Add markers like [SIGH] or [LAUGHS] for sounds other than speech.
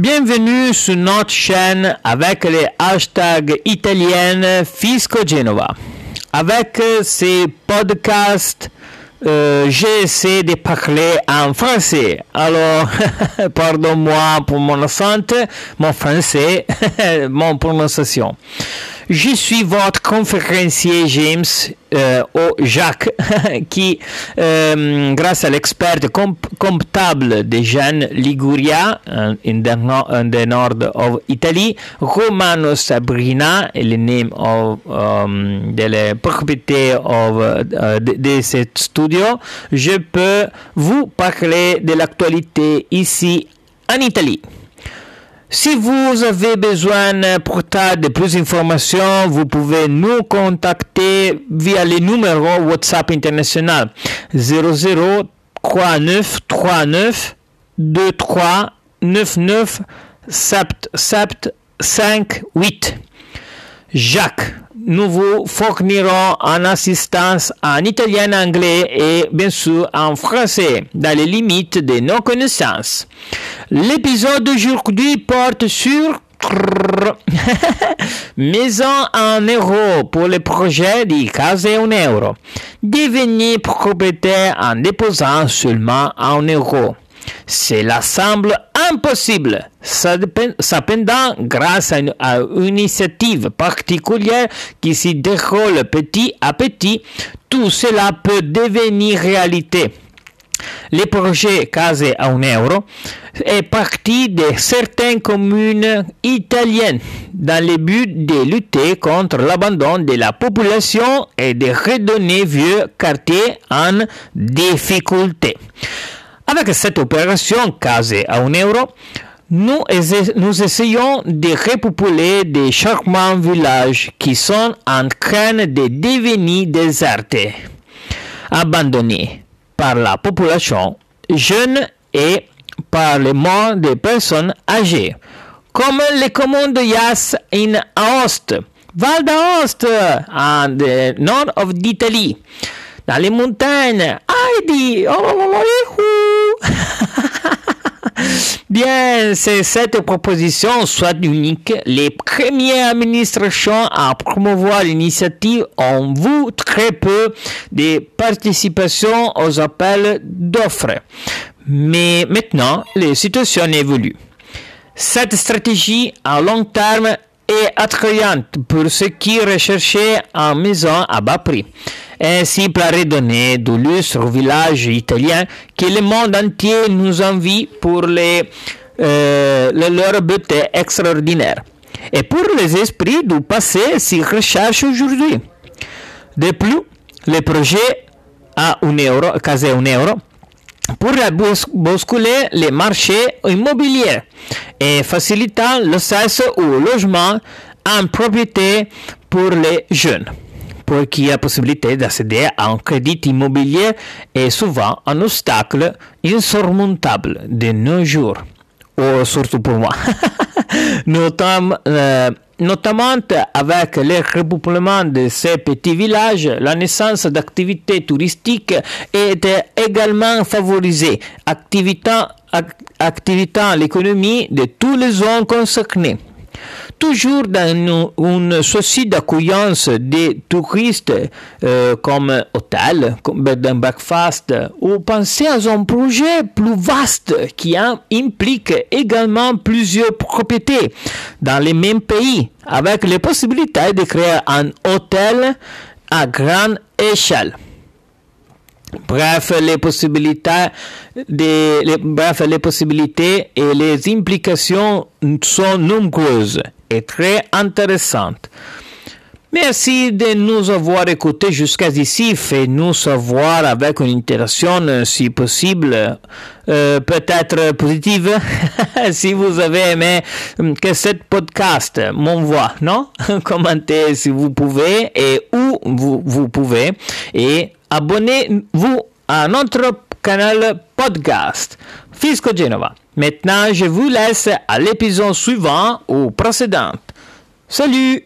Bienvenue sur notre chaîne avec les hashtags italiennes Fisco Genova. Avec ces podcasts, euh, j'ai essayé de parler en français. Alors, [LAUGHS] pardon-moi pour mon accent, mon français, [LAUGHS] mon prononciation. Je suis votre conférencier James euh, au Jacques [LAUGHS] qui, euh, grâce à l'expert comptable de Jeanne Liguria, the, in the north of Romano Sabrina, le name of um, de la propriété of, uh, de, de ce studio, je peux vous parler de l'actualité ici en Italie. Si vous avez besoin pour de plus d'informations, vous pouvez nous contacter via le numéro WhatsApp international 00 39 39 23 99 7 7 5 8. Jacques, nous vous fournirons en assistance en italien, anglais et bien sûr en français, dans les limites de nos connaissances. L'épisode d'aujourd'hui porte sur [LAUGHS] Maison en euros pour le projet de Case un euro. Devenir propriétaire en déposant seulement en euros. Cela semble impossible. Cependant, grâce à une, à initiative particulière qui s'y déroule petit à petit, tout cela peut devenir réalité. Le projet Case a un euro est parti de certaines communes italiennes dans le but de lutter contre l'abandon de la population et de redonner vieux quartiers en difficulté. Avec cette opération Case a un euro, nous, essayons de repopuler des charmants villages qui sont en train de devenir désertés, abandonnés par la population jeune et par les morts des personnes âgées, comme les communes de Yas in Aoste, Val d'Aoste, en nord d'Italie, dans les montagnes, Heidi, oh, [LAUGHS] Bien, c'est cette proposition soit unique. Les premières administrations à promouvoir l'initiative ont vu très peu de participation aux appels d'offres. Mais maintenant, la situation évolue. Cette stratégie à long terme est attrayante pour ceux qui recherchaient en maison à bas prix ainsi pour redonner de lustre au village italien que le monde entier nous envie pour les, euh, leur beauté extraordinaire. Et pour les esprits du passé s'y recherchent aujourd'hui. De plus, le projet a un euro, casé un euro, pour bousculer les marchés immobiliers et facilitant l'accès au logement en propriété pour les jeunes pour qui la possibilité d'accéder à un crédit immobilier est souvent un obstacle insurmontable de nos jours, ou surtout pour moi. [LAUGHS] notamment, euh, notamment avec le repeuplement de ces petits villages, la naissance d'activités touristiques est également favorisée, activitant, activitant l'économie de tous les zones concernées toujours dans une souci d'accueillance des touristes euh, comme hôtel, comme and breakfast, ou penser à un projet plus vaste qui implique également plusieurs propriétés dans les mêmes pays, avec les possibilités de créer un hôtel à grande échelle. Bref, les possibilités, et les implications sont nombreuses et très intéressantes. Merci de nous avoir écoutés jusqu'à ici. Faites-nous savoir avec une interaction, si possible, euh, peut-être positive, [LAUGHS] si vous avez aimé que ce podcast m'envoie, non? [LAUGHS] Commentez si vous pouvez et où vous, vous pouvez. Et abonnez-vous à notre canal podcast Fisco Genova. Maintenant, je vous laisse à l'épisode suivant ou précédent. Salut